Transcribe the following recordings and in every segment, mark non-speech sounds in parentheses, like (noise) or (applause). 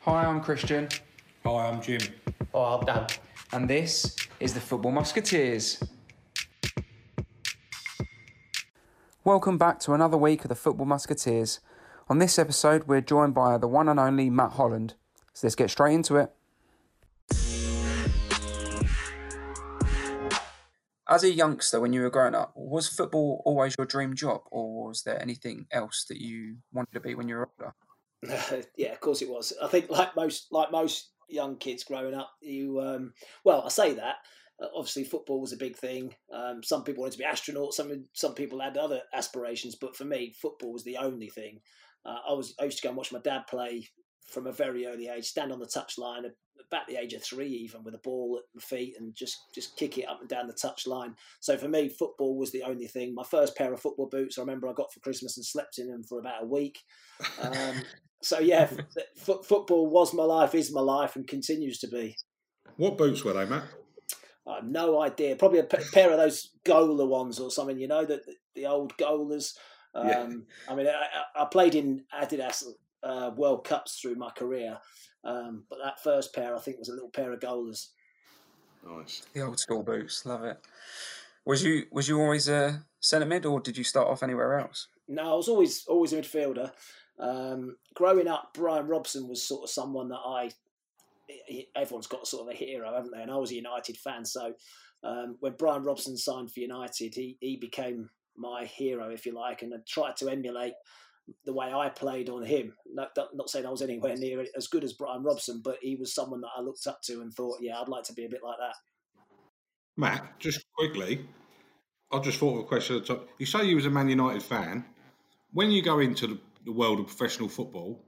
Hi, I'm Christian, Hi, I'm Jim. Oh, I'm Dan. and this is the Football Musketeers. Welcome back to another week of the Football Musketeers. On this episode, we're joined by the one and only Matt Holland. So let's get straight into it. As a youngster, when you were growing up, was football always your dream job, or was there anything else that you wanted to be when you were older? (laughs) yeah, of course it was. I think like most like most young kids growing up, you um, well, I say that. uh, Obviously, football was a big thing. Um, some people wanted to be astronauts. Some some people had other aspirations, but for me, football was the only thing. Uh, I was I used to go and watch my dad play from a very early age, stand on the touchline about the age of three, even with a ball at my feet, and just just kick it up and down the touchline. So for me, football was the only thing. My first pair of football boots, I remember I got for Christmas and slept in them for about a week. Um, so yeah, (laughs) f- football was my life, is my life, and continues to be. What boots were they, Matt? I have no idea. Probably a p- pair of those Gola ones or something. You know, the the old Golas. Um, Yeah. I mean, I, I I played in Adidas uh, World Cups through my career, um, but that first pair, I think, was a little pair of Golas. Nice. The old school boots, love it. Was you was you always a centre mid, or did you start off anywhere else? No, I was always always a midfielder. Um, growing up, Brian Robson was sort of someone that I. Everyone's got sort of a hero, haven't they? And I was a United fan, so um, when Brian Robson signed for United, he he became my hero, if you like, and I tried to emulate the way I played on him. Not, not saying I was anywhere near as good as Brian Robson, but he was someone that I looked up to and thought, yeah, I'd like to be a bit like that. Matt, just quickly, I just thought of a question at the top. You say you was a Man United fan. When you go into the, the world of professional football,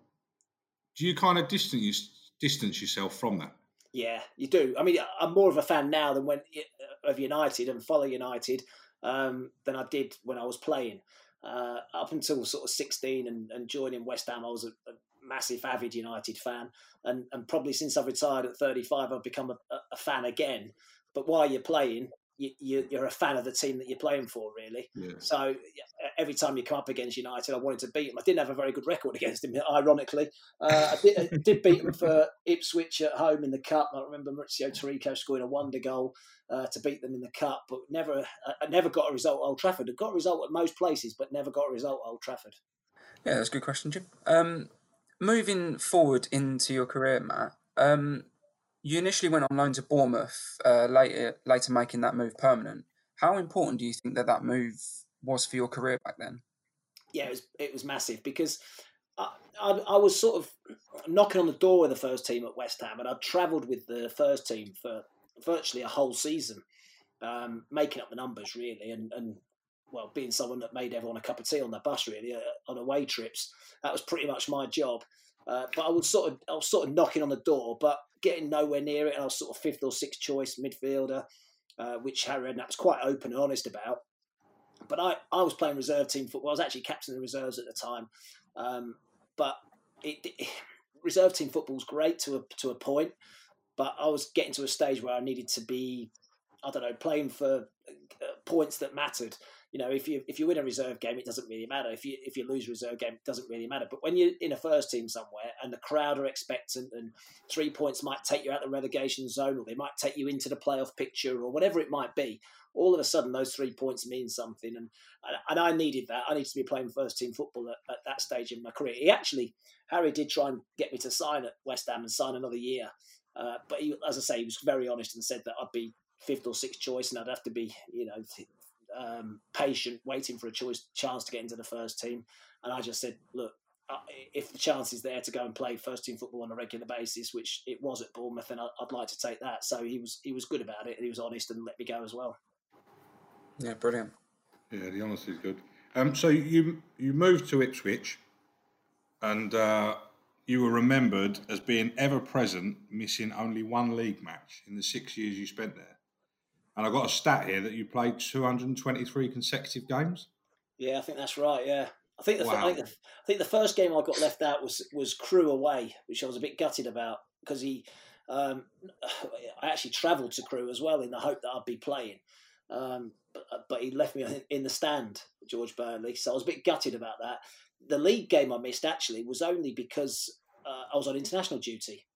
do you kind of distance distance yourself from that? Yeah, you do. I mean, I'm more of a fan now than when of United and follow United um, than I did when I was playing. Uh, up until sort of 16 and, and joining West Ham, I was a, a massive, avid United fan, and and probably since I've retired at 35, I've become a, a fan again. But while you're playing, you, you, you're a fan of the team that you're playing for, really. Yeah. So every time you come up against United, I wanted to beat them. I didn't have a very good record (laughs) against them, ironically. Uh, I, did, I did beat them for Ipswich at home in the cup. I remember Mauricio Taricco scoring a wonder goal uh, to beat them in the cup, but never, I never got a result at Old Trafford. I got a result at most places, but never got a result at Old Trafford. Yeah, that's a good question, Jim. Um, moving forward into your career, Matt, um, you initially went on loan to Bournemouth, uh, later later making that move permanent. How important do you think that that move was for your career back then? yeah, it was it was massive because I, I, I was sort of knocking on the door of the first team at West Ham, and I'd travelled with the first team for virtually a whole season, um, making up the numbers really, and, and well, being someone that made everyone a cup of tea on the bus really uh, on away trips. That was pretty much my job. Uh, but I was sort of I was sort of knocking on the door, but getting nowhere near it. And I was sort of fifth or sixth choice midfielder, uh, which Harry Redknapp was quite open and honest about but I, I was playing reserve team football. I was actually captain of the reserves at the time. Um, but it, it, (sighs) reserve team football is great to a, to a point, but I was getting to a stage where I needed to be, I don't know, playing for uh, points that mattered. You know, if you if you win a reserve game, it doesn't really matter. If you if you lose a reserve game, it doesn't really matter. But when you're in a first team somewhere and the crowd are expectant, and three points might take you out the relegation zone, or they might take you into the playoff picture, or whatever it might be, all of a sudden those three points mean something and and I needed that. I needed to be playing first team football at, at, that stage in my career. He actually Harry did try and get me to sign at West Ham and sign another year, uh, but he, as I say, he was very honest and said that I'd be fifth or sixth choice and I'd have to be you know um, patient, waiting for a choice chance to get into the first team. And I just said, look. uh, If the chance is there to go and play first team football on a regular basis, which it was at Bournemouth, and I'd like to take that. So he was he was good about it, and he was honest and let me go as well. Yeah, brilliant. Yeah, the honesty is good. Um, so you you moved to Ipswich, and uh, you were remembered as being ever present, missing only one league match in the six years you spent there. And I've got a stat here that you played 223 consecutive games. Yeah, I think that's right. Yeah, I think the, Wow. I, think the I think the first game I got left out was was Crewe away, which I was a bit gutted about because he. Um, (sighs) I actually travelled to Crewe as well in the hope that I'd be playing, um, but, but he left me in the stand, George Burley. So I was a bit gutted about that. The league game I missed actually was only because uh, I was on international duty,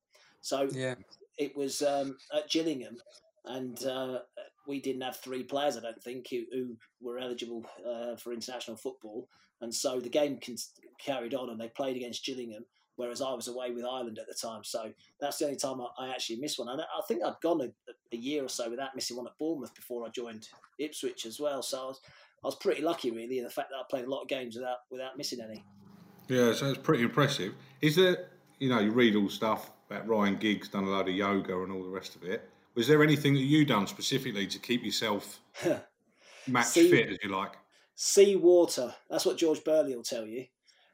so Yeah. it was um, at Gillingham, and uh, we didn't have three players, I don't think, who, who were eligible uh, for international football, and so the game con- carried on, and they played against Gillingham. Whereas I was away with Ireland at the time, so that's the only time I, I actually missed one. And I think I'd gone a, a year or so without missing one at Bournemouth before I joined Ipswich as well. So I was, I was pretty lucky, really, in the fact that I played a lot of games without without missing any. Yeah, so it's pretty impressive. Is there, you know, you read all stuff about Ryan Giggs done a load of yoga and all the rest of it. Was there anything that you done specifically to keep yourself (laughs) match See- fit, as you like? sea water. That's what George Burley will tell you.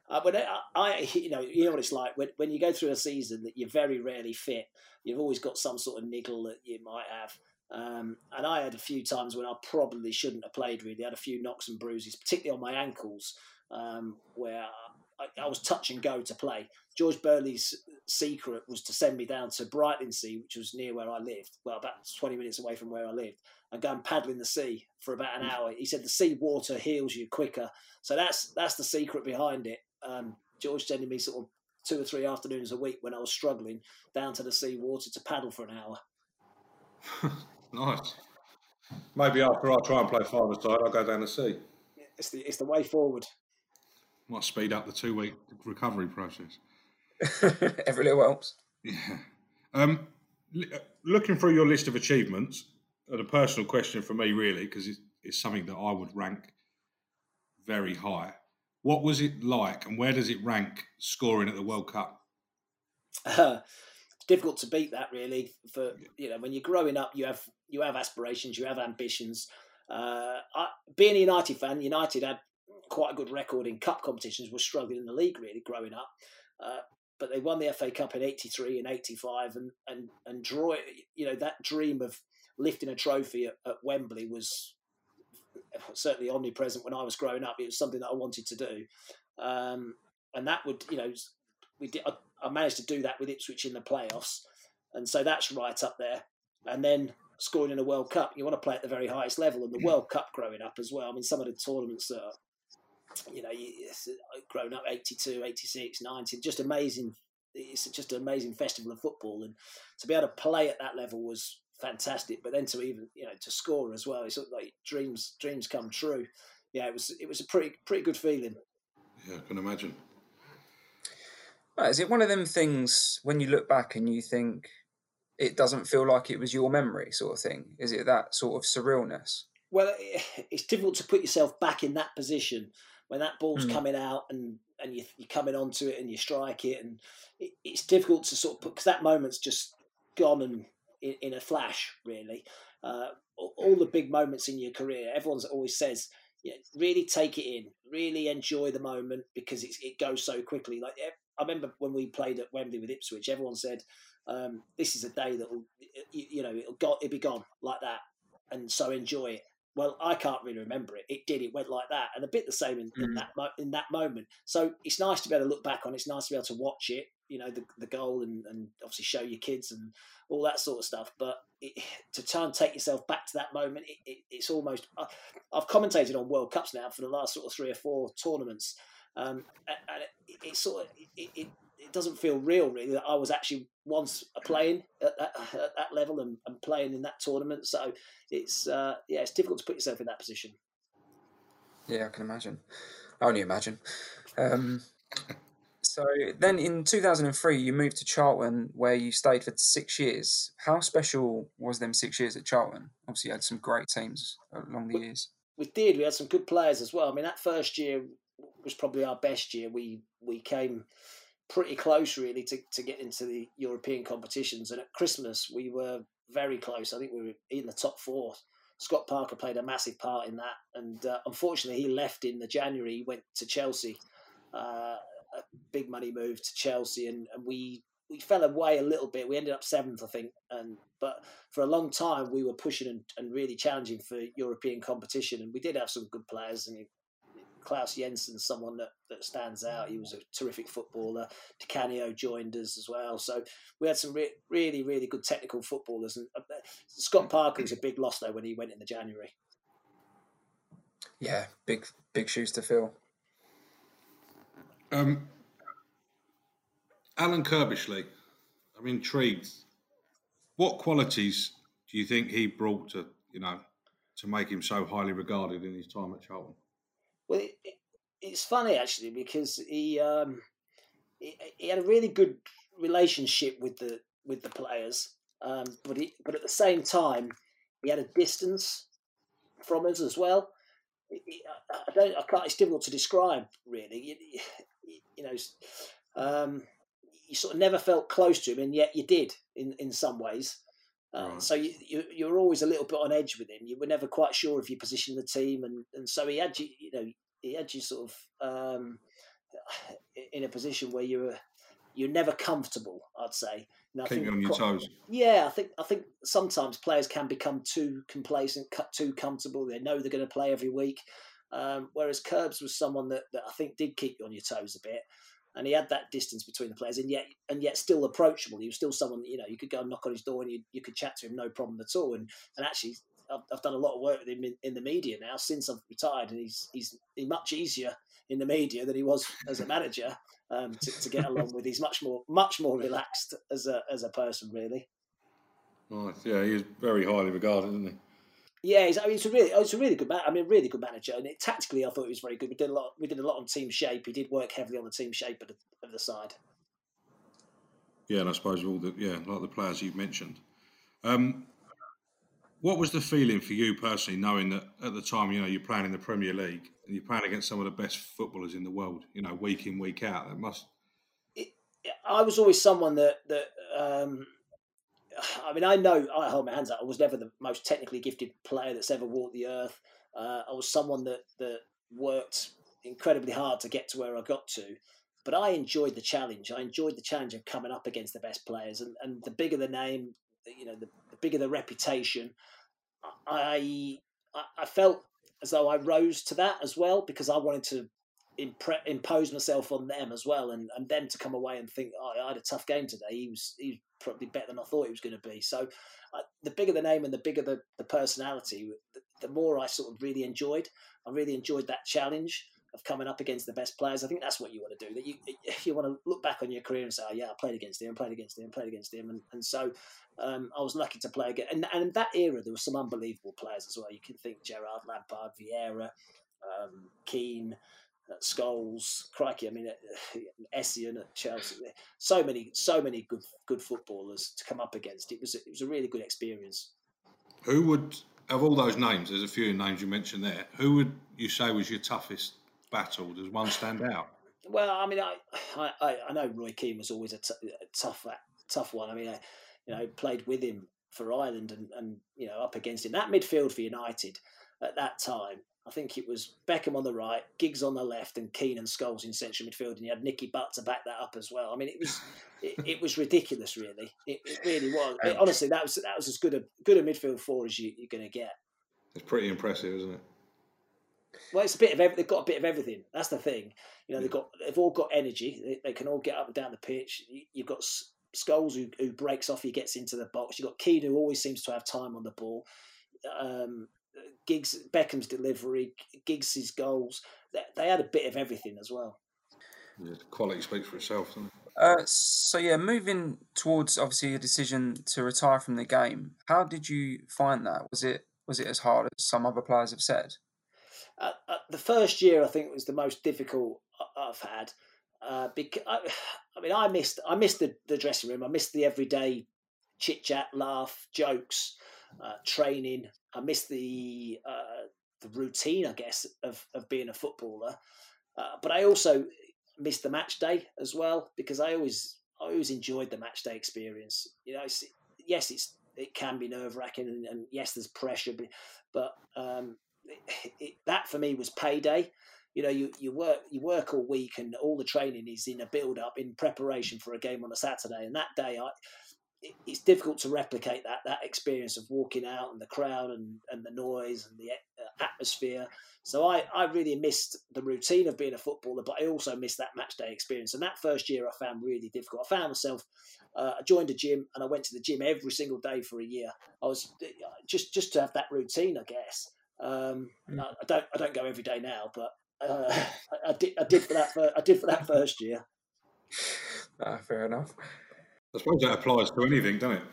Uh, when I, I, (laughs) you know, you know what it's like when, when you go through a season that you're very rarely fit. You've always got some sort of niggle that you might have. Um, and I had a few times when I probably shouldn't have played. Really, I had a few knocks and bruises, particularly on my ankles, um, where I, I was touch and go to play. George Burley's secret was to send me down to Brightlingsea, which was near where I lived, well, about 20 minutes away from where I lived, and go and paddle in the sea for about an hour. He said the sea water heals you quicker. So that's that's the secret behind it. Um, George sending me sort of two or three afternoons a week when I was struggling down to the sea water to paddle for an hour. (laughs) Nice. Maybe after I try and play five side, I'll go down the sea. It's the it's the way forward. Might speed up the two week recovery process. (laughs) Every little helps. Yeah. Um, uh, looking through your list of achievements, and a personal question for me, really, because it's, it's something that I would rank very high. What was it like, and where does it rank scoring at the World Cup? it's (laughs) difficult to beat that really. For you know, when you're growing up, you have you have aspirations, you have ambitions. Uh, I, being a United fan, United had quite a good record in cup competitions. Were struggling in the league really growing up, uh, but they won the FA Cup in '83 and '85, and and and draw. You know that dream of lifting a trophy at, at Wembley was certainly omnipresent when I was growing up. It was something that I wanted to do, um, and that would you know we did. I, I managed to do that with Ipswich in the playoffs, and so that's right up there. And then scoring in a World Cup, you want to play at the very highest level, and the World Cup growing up as well. I mean, some of the tournaments that you know, you- it's, uh, growing up 82, 86, 90, just amazing. It's just an amazing festival of football, and to be able to play at that level was fantastic. But then to even you know to score as well, it's like dreams dreams come true. Yeah, it was it was a pretty pretty good feeling. Yeah, I can imagine. Right, Is it one of them things when you look back and you think it doesn't feel like it was your memory, sort of thing? Is it that sort of surrealness? Well, it's difficult to put yourself back in that position when that ball's Mm. coming out and and you, you're coming onto it and you strike it, and it, it's difficult to sort of put because that moment's just gone and in, in a flash, really. Uh, all, the big moments in your career, everyone's always says, yeah, really take it in, really enjoy the moment because it's, it goes so quickly. Like I remember when we played at Wembley with Ipswich, everyone said, um, "This is a day that will, you, you know, it'll go, it'll be gone like that." and so enjoy it. Well, I can't really remember it. It did. It went like that, and a bit the same in, in Mm. that mo- in that moment. So it's nice to be able to look back on. It's nice to be able to watch it. You know, the the goal and, and obviously show your kids and all that sort of stuff. But it, to try and take yourself back to that moment, it, it, it's almost. I, I've commentated on World Cups now for the last sort of three or four tournaments, um, and, and it, it sort of it, it, doesn't feel real really that I was actually once playing at that, (laughs) at that level and, and playing in that tournament. So it's uh, yeah, it's difficult to put yourself in that position. Yeah, I can imagine. I only imagine. Um, so then in 2003, you moved to Charlton where you stayed for six years. How special was them six years at Charlton? Obviously, you had some great teams along the years. We did. We had some good players as well. I mean, that first year was probably our best year. We we came pretty close really to, to get into the European competitions. And at Christmas, we were very close. I think we were in the top four. Scott Parker played a massive part in that, and uh, unfortunately, he left in the January. Went to Chelsea, uh, a big money move to Chelsea, and, and we we fell away a little bit. We ended up seventh, I think, and but for a long time we were pushing and, and really challenging for European competition, and we did have some good players. And Claus Jensen, someone that, that stands out. He was a terrific footballer. Di Canio joined us as well. So we had some re- really, really good technical footballers. And uh, Scott Parker was a big loss though when he went in the January. Yeah, big big shoes to fill. Um, Alan Curbishley, I'm intrigued. What qualities do you think he brought to you know to make him so highly regarded in his time at Charlton? Well, it, it, it's funny actually because he, um, he, he had a really good relationship with the with the players, um, but he, but at the same time he had a distance from us as well. I don't. I can't. It's difficult to describe, really. You, you know, um, you sort of never felt close to him, and yet you did in in some ways. Uh, right. So you, you you were always a little bit on edge with him. You were never quite sure of your position in the team, and, and so he had you. You know, he had you sort of um, (sighs) in a position where you were you're never comfortable. I'd say. And Keep you on your toes. Yeah, I think I think sometimes players can become too complacent, too comfortable. They know they're going to play every week. Um, whereas Curbs was someone that, that I think did keep you on your toes a bit, and he had that distance between the players, and yet and yet still approachable. He was still someone that, you know you could go and knock on his door and you, you could chat to him no problem at all. And and actually, I've, I've done a lot of work with him in, in, the media now since I've retired, and he's he's, much easier in the media than he was as a manager um, to, to, get along with. He's much more much more relaxed as a as a person, really. Right, yeah, he's very highly regarded, isn't he? Yeah, I mean, it's a really, it's a really good man. I mean, really good manager, and it, tactically, I thought he was very good. We did a lot. We did a lot on team shape. He did work heavily on the team shape of the, of the side. Yeah, and I suppose all the yeah, like the players you've mentioned. Um, what was the feeling for you personally, knowing that at the time, you know, you're playing in the Premier League and you're playing against some of the best footballers in the world, you know, week in, week out? That must. It, I was always someone that that um, (sighs) I mean, I know I hold my hands up. I was never the most technically gifted player that's ever walked the earth. Uh, I was someone that that worked incredibly hard to get to where I got to. But I enjoyed the challenge. I enjoyed the challenge of coming up against the best players, and, and the bigger the name, you know, the, the bigger the reputation. I I felt as though I rose to that as well because I wanted to impre- impose myself on them as well, and, and them to come away and think, oh, I had a tough game today. He was he probably better than I thought he was going to be. So, uh, the bigger the name and the bigger the, the personality, the, the, more I sort of really enjoyed. I really enjoyed that challenge of coming up against the best players. I think that's what you want to do. That you (laughs) you want to look back on your career and say, oh, yeah, I played against him, played against him, played against him, and and so. Um, I was lucky to play again, and, and in that era there were some unbelievable players as well. You can think Gerard, Lampard, Vieira, um, Keane, at Scholes, crikey, I mean, uh, (sighs) Essien at Chelsea. So many, so many good good footballers to come up against. It was it was a really good experience. Who would of all those names? There's a few names you mentioned there. Who would you say was your toughest battle? Does one stand out? Well, I mean, I I, I know Roy Keane was always a, t- a tough tough one. I mean, I, you know, played with him for Ireland and, and you know up against him. That midfield for United at that time I think it was Beckham on the right, Giggs on the left, and Keane and Scholes in central midfield, and you had Nicky Butt to back that up as well. I mean, it was (laughs) it, it was ridiculous, really. It, it really was. It, honestly, that was that was as good a good a midfield four as you, are going to get. It's pretty impressive, isn't it? Well, it's a bit of every, they've got a bit of everything. That's the thing. You know, they've got they've all got energy. They, they can all get up and down the pitch. You've got Scholes who, who breaks off, he gets into the box. You've got Keane who always seems to have time on the ball. Um, Giggs, Beckham's delivery, Giggs's goals. They, they, had a bit of everything as well. Yeah, quality speaks for itself, doesn't it? Uh, so yeah, moving towards obviously a decision to retire from the game. How did you find that? Was it was it as hard as some other players have said? Uh, uh, the first year, I think, was the most difficult I've had. Uh, because I, (sighs) I, mean, I missed I missed the, the dressing room. I missed the everyday chit chat, laugh, jokes, uh, training. I miss the uh, the routine, I guess, of of being a footballer. Uh, but I also miss the match day as well because I always I always enjoyed the match day experience. You know, it's, yes, it's it can be nerve wracking, and, and, yes, there's pressure, but, but um, it, it, that for me was payday. You know, you, you work you work all week, and all the training is in a build up in preparation for a game on a Saturday. And that day, I it's difficult to replicate that that experience of walking out and the crowd and, and the noise and the uh, atmosphere. So I, I really missed the routine of being a footballer, but I also missed that match day experience. And that first year I found really difficult. I found myself, uh, I joined a gym and I went to the gym every single day for a year. I was uh, just just to have that routine, I guess. Um, mm. I, I, don't I don't go every day now, but uh, (laughs) I, I, did I did for that I did for that first year. (laughs) Ah, fair enough. I suppose that applies to anything, doesn't it?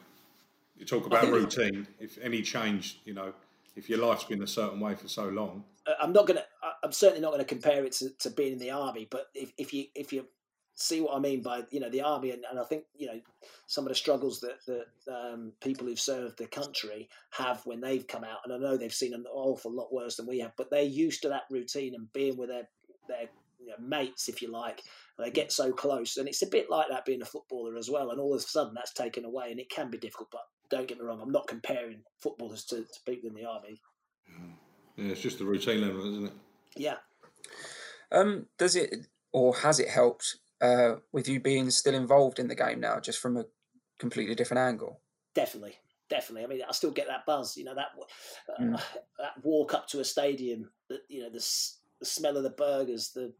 You talk about routine. If any change, you know, if your life's been a certain way for so long. Uh, I'm not gonna. I'm certainly not going to compare it to, to being in the army. But if, if you if you see what I mean by you know the army, and, and I think you know some of the struggles that that um, people who've served the country have when they've come out, and I know they've seen an awful lot worse than we have, but they're used to that routine and being with their their you know, mates, if you like. They get so close, and it's a bit like that being a footballer as well. And all of a sudden, that's taken away, and it can be difficult. But don't get me wrong, I'm not comparing footballers to, to people in the army. Yeah, it's just the routine level, isn't it? Yeah. Um, does it or has it helped uh, with you being still involved in the game now, just from a completely different angle? Definitely, definitely. I mean, I still get that buzz. You know that uh, mm. that walk up to a stadium. That you know the, the smell of the burgers, the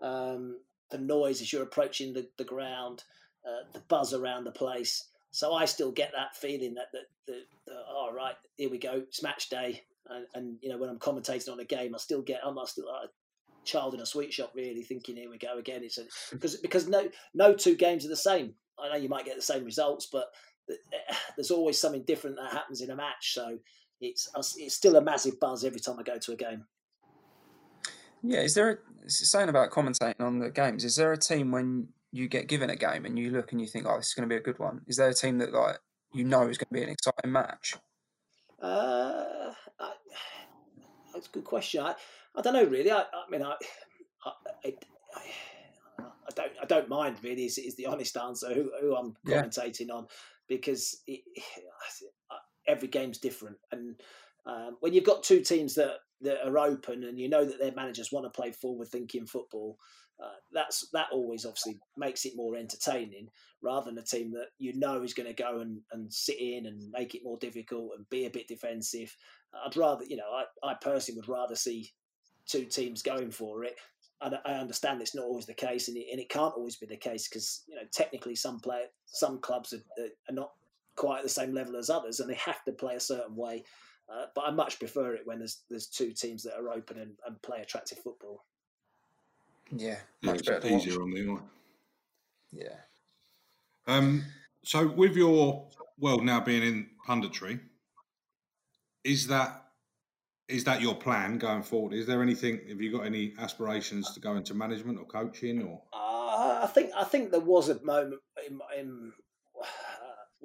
um, the noise as you're approaching the, the ground, uh, the buzz around the place. So I still get that feeling that that, that, that oh right, here we go, it's match day, and, and, you know when I'm commentating on a game, I still get I'm still like a child in a sweet shop, really thinking here we go again. It's a, (laughs) because because no no two games are the same. I know you might get the same results, but (sighs) there's always something different that happens in a match. So it's it's still a massive buzz every time I go to a game. Yeah, is there a, saying about commentating on the games? Is there a team when you get given a game and you look and you think, "Oh, this is going to be a good one"? Is there a team that like you know is going to be an exciting match? Uh, I, that's a good question. I, I don't know really. I, I mean, I, I, I, I, don't, I don't mind really. Is, is the honest answer who, who I'm commentating yeah. on because it, (sighs) every game's different, and um, when you've got two teams that that are open and you know that their managers want to play forward thinking football, uh, that's that always obviously makes it more entertaining rather than a team that you know is going to go and, and sit in and make it more difficult and be a bit defensive. I'd rather, you know, I, I personally would rather see two teams going for it. And I understand it's not always the case, and it, and it can't always be the case because you know technically some play some clubs are, are not quite at the same level as others, and they have to play a certain way. Uh, but I much prefer it when there's there's two teams that are open and, and play attractive football. Yeah, much yeah, better. Easier on the eye. Yeah. Um. So with your world now being in punditry, is that is that your plan going forward? Is there anything? Have you got any aspirations to go into management or coaching? Or uh, I think I think there was a moment in, in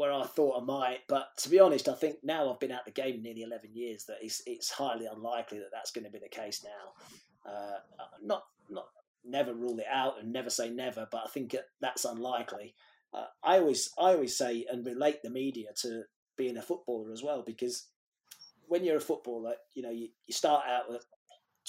where I thought I might. But to be honest, I think now I've been out the game nearly 11 years that it's, it's highly unlikely that that's going to be the case now. Uh, not not never rule it out and never say never, but I think that's unlikely. Uh, I always I always say and relate the media to being a footballer as well because when you're a footballer, you know you, you start out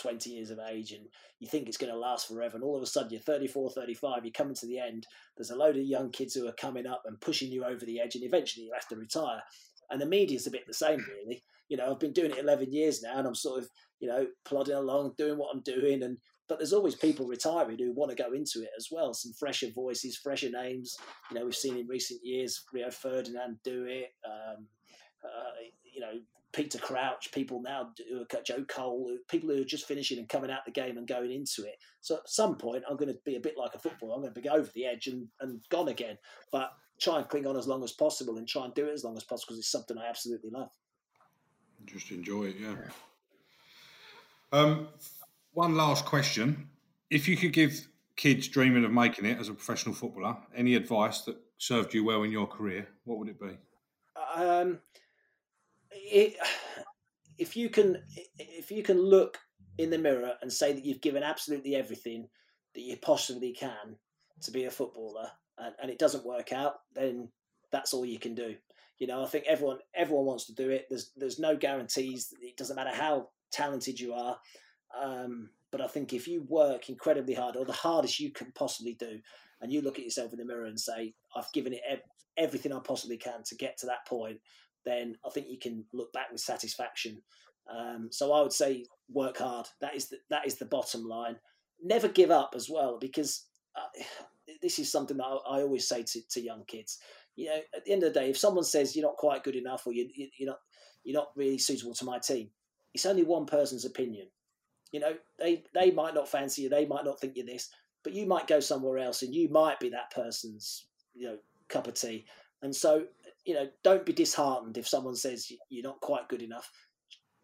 20 years of age and you think it's going to last forever and all of a sudden you're 34 35 you're coming to the end there's a load of young kids who are coming up and pushing you over the edge and eventually you have to retire. And the media's a bit the same really. You know i've been doing it 11 years now and i'm sort of you know plodding along doing what i'm doing and but there's always people retiring who want to go into it as well. Some fresher voices fresher names you know we've seen in recent years rio ferdinand do it um, uh, you know Peter Crouch, people now, Joe Cole, people who are just finishing and coming out the game and going into it. So at some point, I'm going to be a bit like a footballer. I'm going to be over the edge and, and gone again. But try and cling on as long as possible and try and do it as long as possible because it's something I absolutely love. Just enjoy it, yeah. Um, one last question. If you could give kids dreaming of making it as a professional footballer any advice that served you well in your career, what would it be? Um, (sighs) if you can if you can look in the mirror and say that you've given absolutely everything that you possibly can to be a footballer and, and it doesn't work out then that's all you can do. You know i think everyone everyone wants to do it. There's there's no guarantees it doesn't matter how talented you are. Um, but i think if you work incredibly hard or the hardest you can possibly do and you look at yourself in the mirror and say i've given it everything i possibly can to get to that point then I think you can look back with satisfaction. Um, so I would say work hard. That is the, that is the bottom line. Never give up as well, because uh, this is something that I, I always say to, to, young kids. You know, at the end of the day, if someone says you're not quite good enough or you, you, you're not you're not really suitable to my team, it's only one person's opinion. You know, they they might not fancy you, they might not think you're this, but you might go somewhere else, and you might be that person's you know cup of tea. And so you know, don't be disheartened if someone says you're not quite good enough.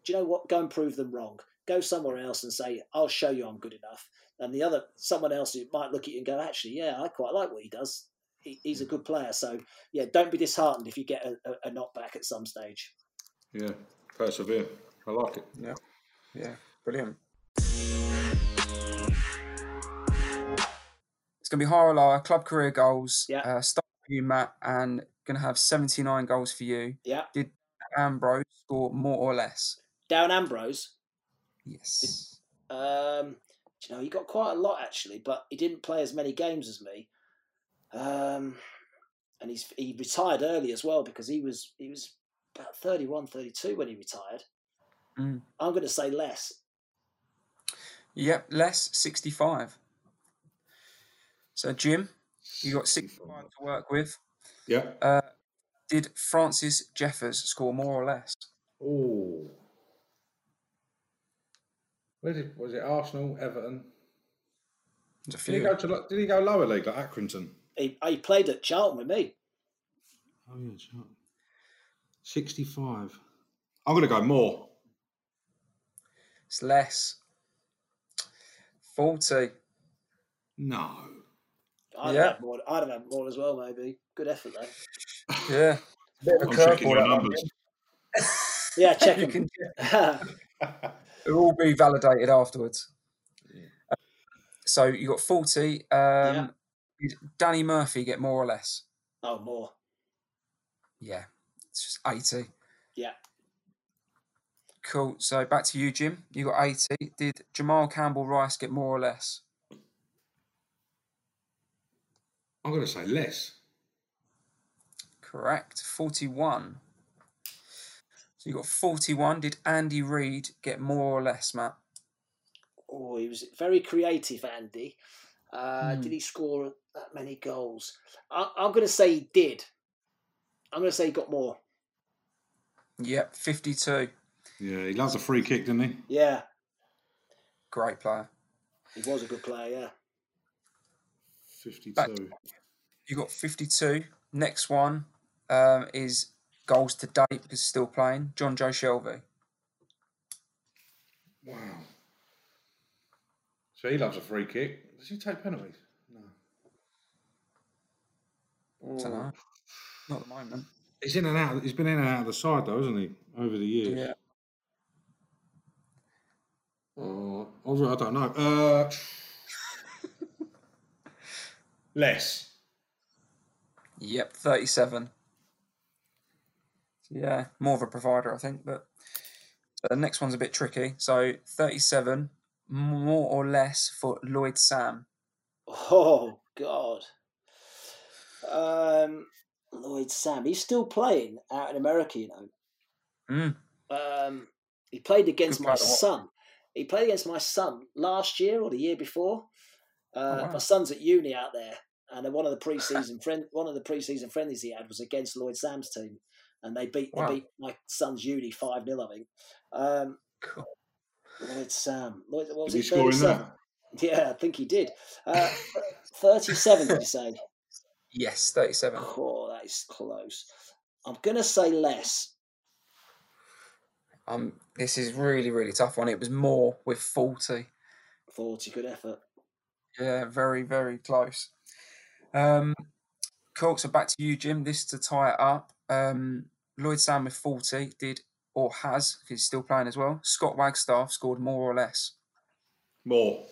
Do you know what? Go and prove them wrong. Go somewhere else and say, "I'll show you I'm good enough." And the other, someone else who might look at you and go, "Actually, yeah, I quite like what he does. He, he's a good player." So, yeah, don't be disheartened if you get a, a, a knockback at some stage. Yeah, persevere. I like it. Yeah, yeah, brilliant. It's going to be Harala, club career goals. Yeah. Uh, start for you, Matt, and going to have 79 goals for you. Yeah, Did Ambrose score more or less? Darren Ambrose. Yes. Um, do you know, he got quite a lot actually, but he didn't play as many games as me. Um, and he's he retired early as well because he was he was about 31, 32 when he retired. Mm. I'm going to say less. Yep, less 65. So, Jim, you got 65 to work with. Yeah. Uh, did Francis Jeffers score more or less? Oh. Where did was it? Arsenal, Everton. There's a Did he go to? Did he go lower league like Accrington? He, he played at Charlton with me. Oh yeah, Charlton. Sixty-five. I'm going to go more. It's less. 40. No. I'd Yeah. have had more. I'd have had more as well. Maybe good effort though. Yeah. Bit of a I'm checking curveball, your that one, numbers. (laughs) Yeah, check You him. can (laughs) (laughs) it'll all be validated afterwards. Uh, So you got 40. Um, Did Danny Murphy get more or less? oh, more. Yeah. It's just 80. Yeah. Cool. So back to you, Jim. You got 80. Did Jamal Campbell-Ryce get more or less? I'm going to say less. Correct. 41. So you got 41. Did Andy Reid get more or less, Matt? Oh, he was very creative, Andy. Uh, Hmm. Did he score that many goals? I, I'm going to say he did. I'm going to say he got more. Yep, 52. Yeah, he loves a free kick, didn't he? Yeah, Great player. he was a good player. Yeah. Fifty-two. Back- You got 52. Next one um, is goals to date because he's still playing. Jonjo Shelvey. Wow. So he loves a free kick. Does he take penalties? No. don't know. Not at the moment. He's in and out. He's been in and out of the side though, hasn't he? Over the years. Yeah. Oh, I don't know. Uh, (laughs) less. Yep, 37. Yeah, more of a provider, I think. But the next one's a bit tricky. So 37, more or less for Lloyd Sam. Oh God. Um, Lloyd Sam. He's still playing out in America. You know. Mm. Um, he played against my player to watch. son. He played against my son last year or the year before. Uh, wow. My son's at uni out there, and one of the preseason (laughs) friend, one of the preseason friendlies he had was against Lloyd Sam's team, and they beat Wow. they beat my son's uni five 0 I think. Um, Cool. Lloyd Sam, Lloyd, what was Did he it? score in 37? that? Yeah, I think he did. Uh, Thirty-seven, did you say? (laughs) Yes, 37. Oh, that is close. I'm gonna say less. Um, this is really, really tough one. It was more with 40. Forty, good effort. Yeah, very, very close. Um, cool. So back to you, Jim. This to tie it up. Um, Lloyd Sam with 40 did or has, he's still playing as well. Scott Wagstaff scored more or less. More.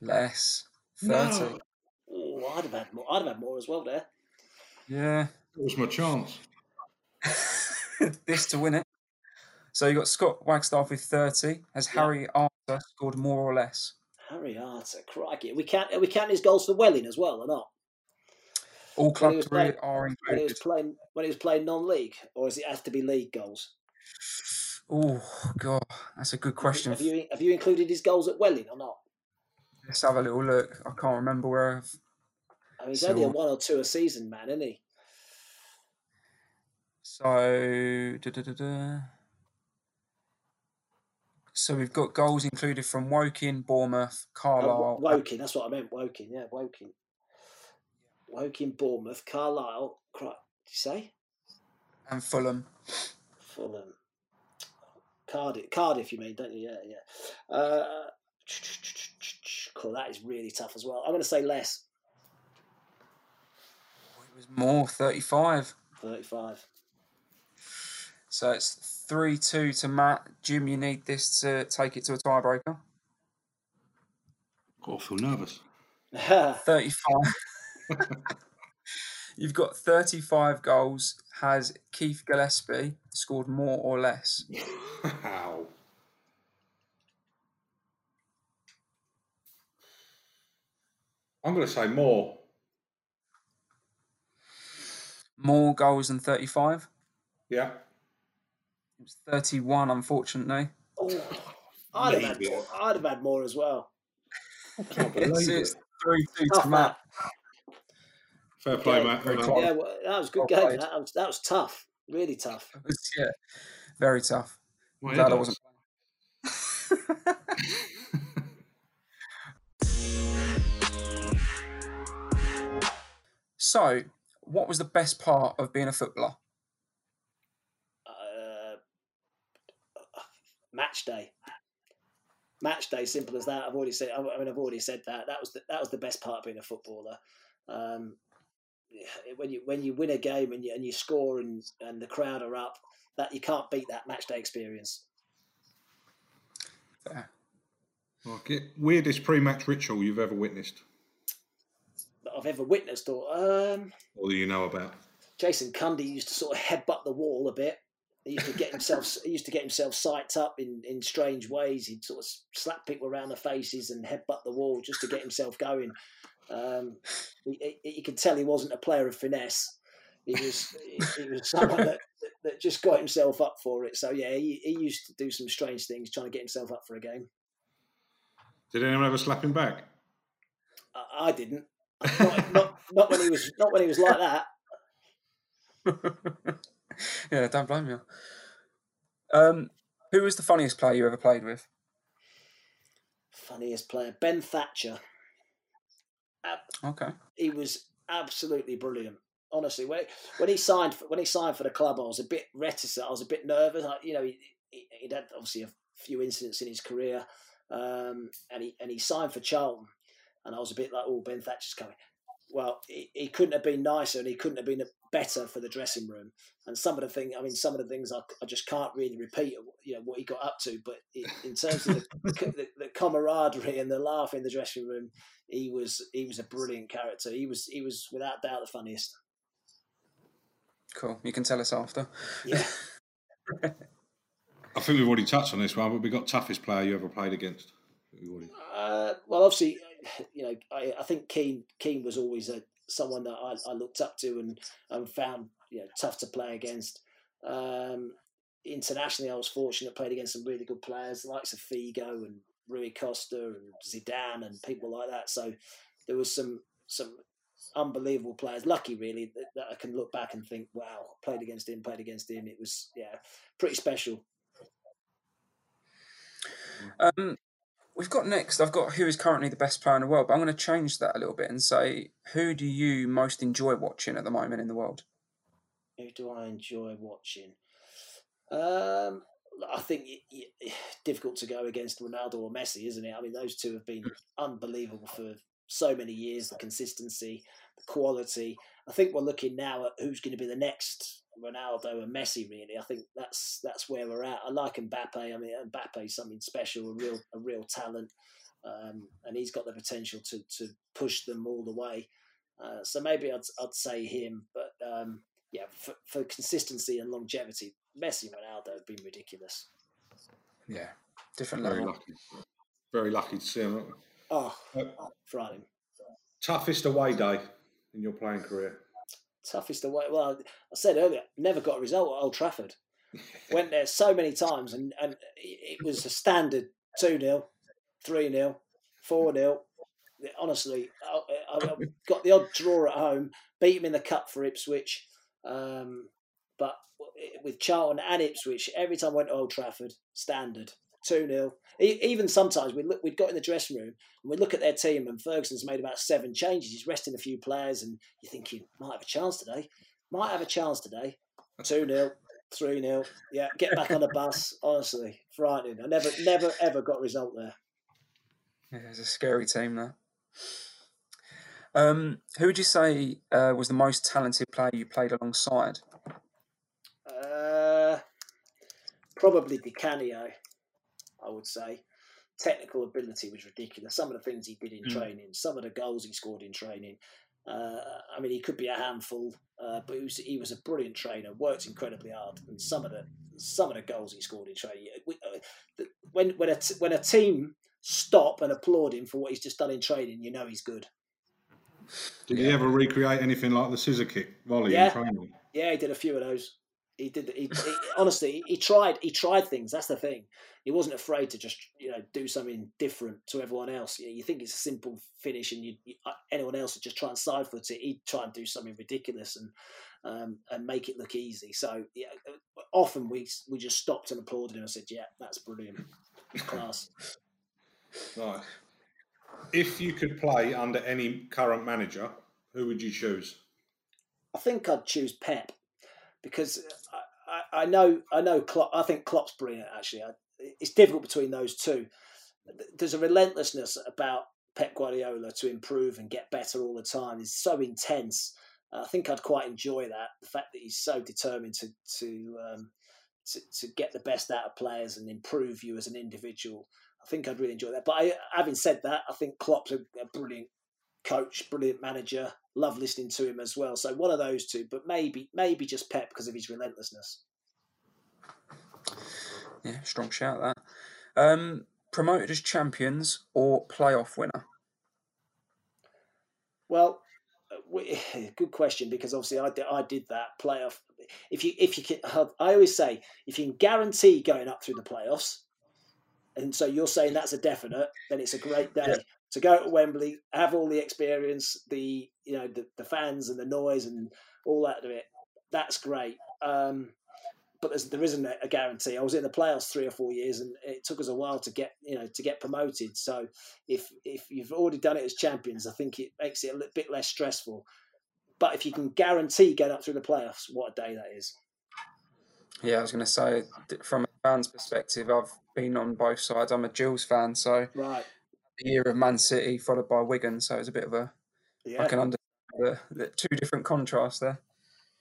Less. 30. No. Oh, I'd have had more. I'd have had more as well there. Yeah. That was my chance. (laughs) this to win it. So you got Scott Wagstaff with 30. Has Yeah. Harry Arter scored more or less? Harry Arter, crikey. We can't. Are we count his goals for Welling as well or not? All club career playing- are When he was included. playing, when he was playing non-league, or does it have to be league goals? Oh, God. That's a good question. Have you have you included his goals at Welling or not? Let's have a little look. I can't remember where I've I mean, he's So- only a one or two a season man, isn't he? So, da, da, da, da. So we've got goals included from Woking, Bournemouth, Oh, Carlisle, Wo- Woking, that's what I meant. Woking, yeah, Woking. Woking, Bournemouth, Carlisle. Cri- Did you say and Fulham. Fulham? Cardiff, Cardiff, you mean, don't you? Yeah, yeah. Uh, cool. That is really tough as well. I'm going to say less. It was more, 35. Thirty-five. So it's 3 2 to Matt. Jim, you need this to take it to a tiebreaker. Oh, I feel nervous. (laughs) 35. (laughs) You've got 35 goals. Has Keith Gillespie scored more or less? Wow. I'm going to say more. More goals than 35? Yeah. It was 31, unfortunately. Oh, I'd have had more. I'd have had more as well. Can't It's, it's 3 2 to Matt. Fair play, Yeah, Matt. very Well close. done. Yeah, well, that was a good Well game. That was, that was tough. Really tough. Was, yeah, very tough. My Glad I wasn't. (laughs) so, what was the best part of being a footballer? Uh, match day. Match day, simple as that. I've already said. I mean, I've already said that. That was the, that was the best part of being a footballer. Um, when you when you win a game and you and you score and and the crowd are up, that you can't beat that match day experience. Fair. Okay. Weirdest pre-match ritual you've ever witnessed, That I've ever witnessed. Or um, or that you know about? Jason Cundy used to sort of headbutt the wall a bit. He used to get himself he used to get himself psyched up in, in strange ways. He'd sort of slap people around the faces and headbutt the wall just to get himself going. Um, he, he, you could tell he wasn't a player of finesse. He was he, he was (laughs) someone that, that, that just got himself up for it. So yeah, he, he used to do some strange things trying to get himself up for a game. Did anyone ever slap him back? I, I didn't. Not, not, not when he was not when he was like that. (laughs) (laughs) yeah, don't blame you. Um, who was the funniest player you ever played with? Funniest player, Ben Thatcher. Okay. he was absolutely brilliant. Honestly, when when he signed for, when he signed for the club, I was a bit reticent. I was a bit nervous. I, you know, he, he he'd had obviously a few incidents in his career, um, and he and he signed for Charlton, and I was a bit like, oh, Ben Thatcher's coming. Well, he, he couldn't have been nicer, and he couldn't have been better for the dressing room. And some of the things, I mean, some of the things I, I just can't really repeat, you know, what he got up to. But in, in terms of (laughs) the, the, the camaraderie and the laugh in the dressing room, he was he was a brilliant character. He was he was without doubt the funniest. Cool. You can tell us after. Yeah, (laughs) I think we've already touched on this one, but we got toughest player you ever played against. Uh, well, obviously, (laughs) you know, I, I think Keane Keane was always a someone that I, I looked up to and, and found you know tough to play against. Um, internationally, I was fortunate played against some really good players, likes of Figo and Rui Costa and Zidane and people like that. So there was some some unbelievable players. Lucky, really, that, that I can look back and think, wow, played against him, played against him. It was yeah, pretty special. Um, we've got next. I've got who is currently the best player in the world, but I'm going to change that a little bit and say who do you most enjoy watching at the moment in the world? Who do I enjoy watching? Um, I think y (sighs) difficult to go against Ronaldo or Messi, isn't it? I mean, those two have been unbelievable for so many years. The consistency, the quality. I think we're looking now at who's going to be the next Ronaldo and Messi. Really, I think that's that's where we're at. I like Mbappe. I mean, Mbappe's something special, a real a real talent, um, and he's got the potential to to push them all the way. Uh, so maybe I'd I'd say him, but. Um, yeah, for, for consistency and longevity, Messi and Ronaldo have been ridiculous. Yeah, different Very level. lucky. Very lucky to see him. Oh, Uh, frightening. toughest away day in your playing career? Toughest away. Well, I said earlier, never got a result at Old Trafford. (laughs) Went there so many times, and, and it was a standard 2 0, 3 0, 4 0. Honestly, I, I got the odd draw at home, beat him in the cup for Ipswich. Um, but with Charlton and Ipswich, every time I went to Old Trafford, standard. Two 0 Even sometimes we'd look, we'd got in the dressing room and we'd look at their team, and Ferguson's made about seven changes. He's resting a few players, and you're thinking might have a chance today, might have a chance today. Two 0 three 0 Yeah, get back on the bus. (laughs) Honestly, frightening. I never, never, ever got a result there. Yeah, it's a scary team there. Um, who would you say uh, was the most talented player you played alongside? Uh, probably Di Canio, I would say. Technical ability was ridiculous. Some of the things he did in mm. training, some of the goals he scored in training. Uh, I mean, he could be a handful, uh, but he was, he was, a brilliant trainer. Worked incredibly hard, and some of the some of the goals he scored in training. We, uh, when when a t- when a team stop and applaud him for what he's just done in training, you know he's good. Did yeah. he ever recreate anything like the scissor kick volley yeah. in training? Yeah, he did a few of those. He did. He, he honestly, he tried. He tried things. That's the thing. He wasn't afraid to just you know do something different to everyone else. You, know, you think it's a simple finish, and you, you, uh, anyone else would just try and side foot it. He'd try and do something ridiculous and um, and make it look easy. So yeah, uh, often we we just stopped and applauded him and said, "Yeah, that's brilliant, class." Right. If you could play under any current manager, who would you choose? I think I'd choose Pep because I, I, know I know Klopp, I think Klopp's brilliant. Actually, it's difficult between those two. There's a relentlessness about Pep Guardiola to improve and get better all the time. It's so intense. I think I'd quite enjoy that. The fact that he's so determined to to, um, to to, get the best out of players and improve you as an individual. I think I'd really enjoy that. But I, having said that, I think Klopp's a, a brilliant coach, brilliant manager. Love listening to him as well. So one of those two, but maybe maybe just Pep because of his relentlessness. Yeah, strong shout that. Um, promoted as champions or playoff winner? Well, we, (laughs) good question because obviously I did, I did that playoff. If you if you can, I always say if you can guarantee going up through the playoffs, and so you're saying that's a definite, then it's a great day yeah. to go to Wembley, have all the experience, the you know the, the fans and the noise and all that of it. That's great. Um, but there isn't a guarantee. I was in the playoffs three or four years, and it took us a while to get you know to get promoted. So if if you've already done it as champions, I think it makes it a bit less stressful. But if you can guarantee going up through the playoffs, what a day that is! Yeah, I was going to say from a fan's perspective, I've been on both sides. I'm a Gills fan, so right. the year of Man City followed by Wigan, so it's a bit of a. Yeah. I can understand the, the two different contrasts there.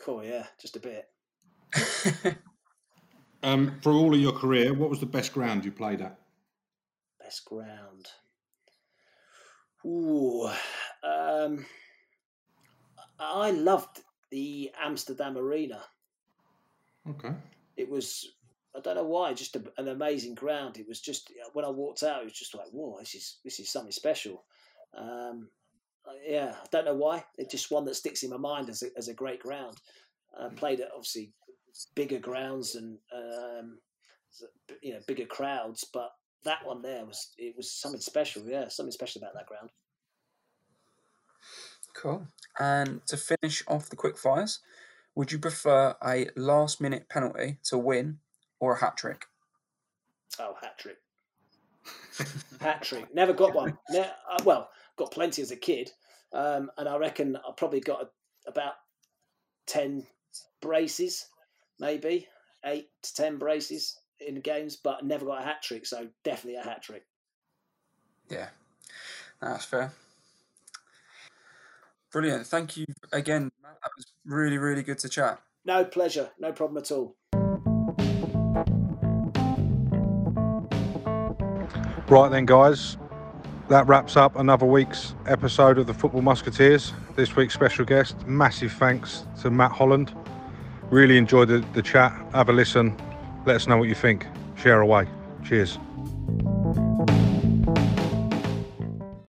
Cool, yeah, just a bit. (laughs) um, for all of your career, what was the best ground you played at? Best ground. Ooh, um, I loved the Amsterdam Arena. Okay. It was I don't know why, just a, an amazing ground. It was just when I walked out, it was just like, whoa, this is this is something special. Um, yeah, I don't know why. It's just one that sticks in my mind as a, as a great ground. I played at obviously bigger grounds and um, you know bigger crowds, but that one there was it was something special. Yeah, something special about that ground. Cool. And to finish off the quick fires, would you prefer a last minute penalty to win or a hat trick? Oh, hat trick. (laughs) hat trick. Never got one. (laughs) Ne- uh, well, got plenty as a kid, um, and I reckon I probably got a, about ten braces, maybe eight to ten braces in games, but never got a hat trick. So definitely a hat trick. Yeah, that's fair. Brilliant. Thank you again, Matt. That was really, really good to chat. No pleasure. No problem at all. Right then, guys, that wraps up another week's episode of the Football Musketeers. This week's special guest, massive thanks to Matt Holland. Really enjoyed the, the chat. Have a listen. Let us know what you think. Share away. Cheers.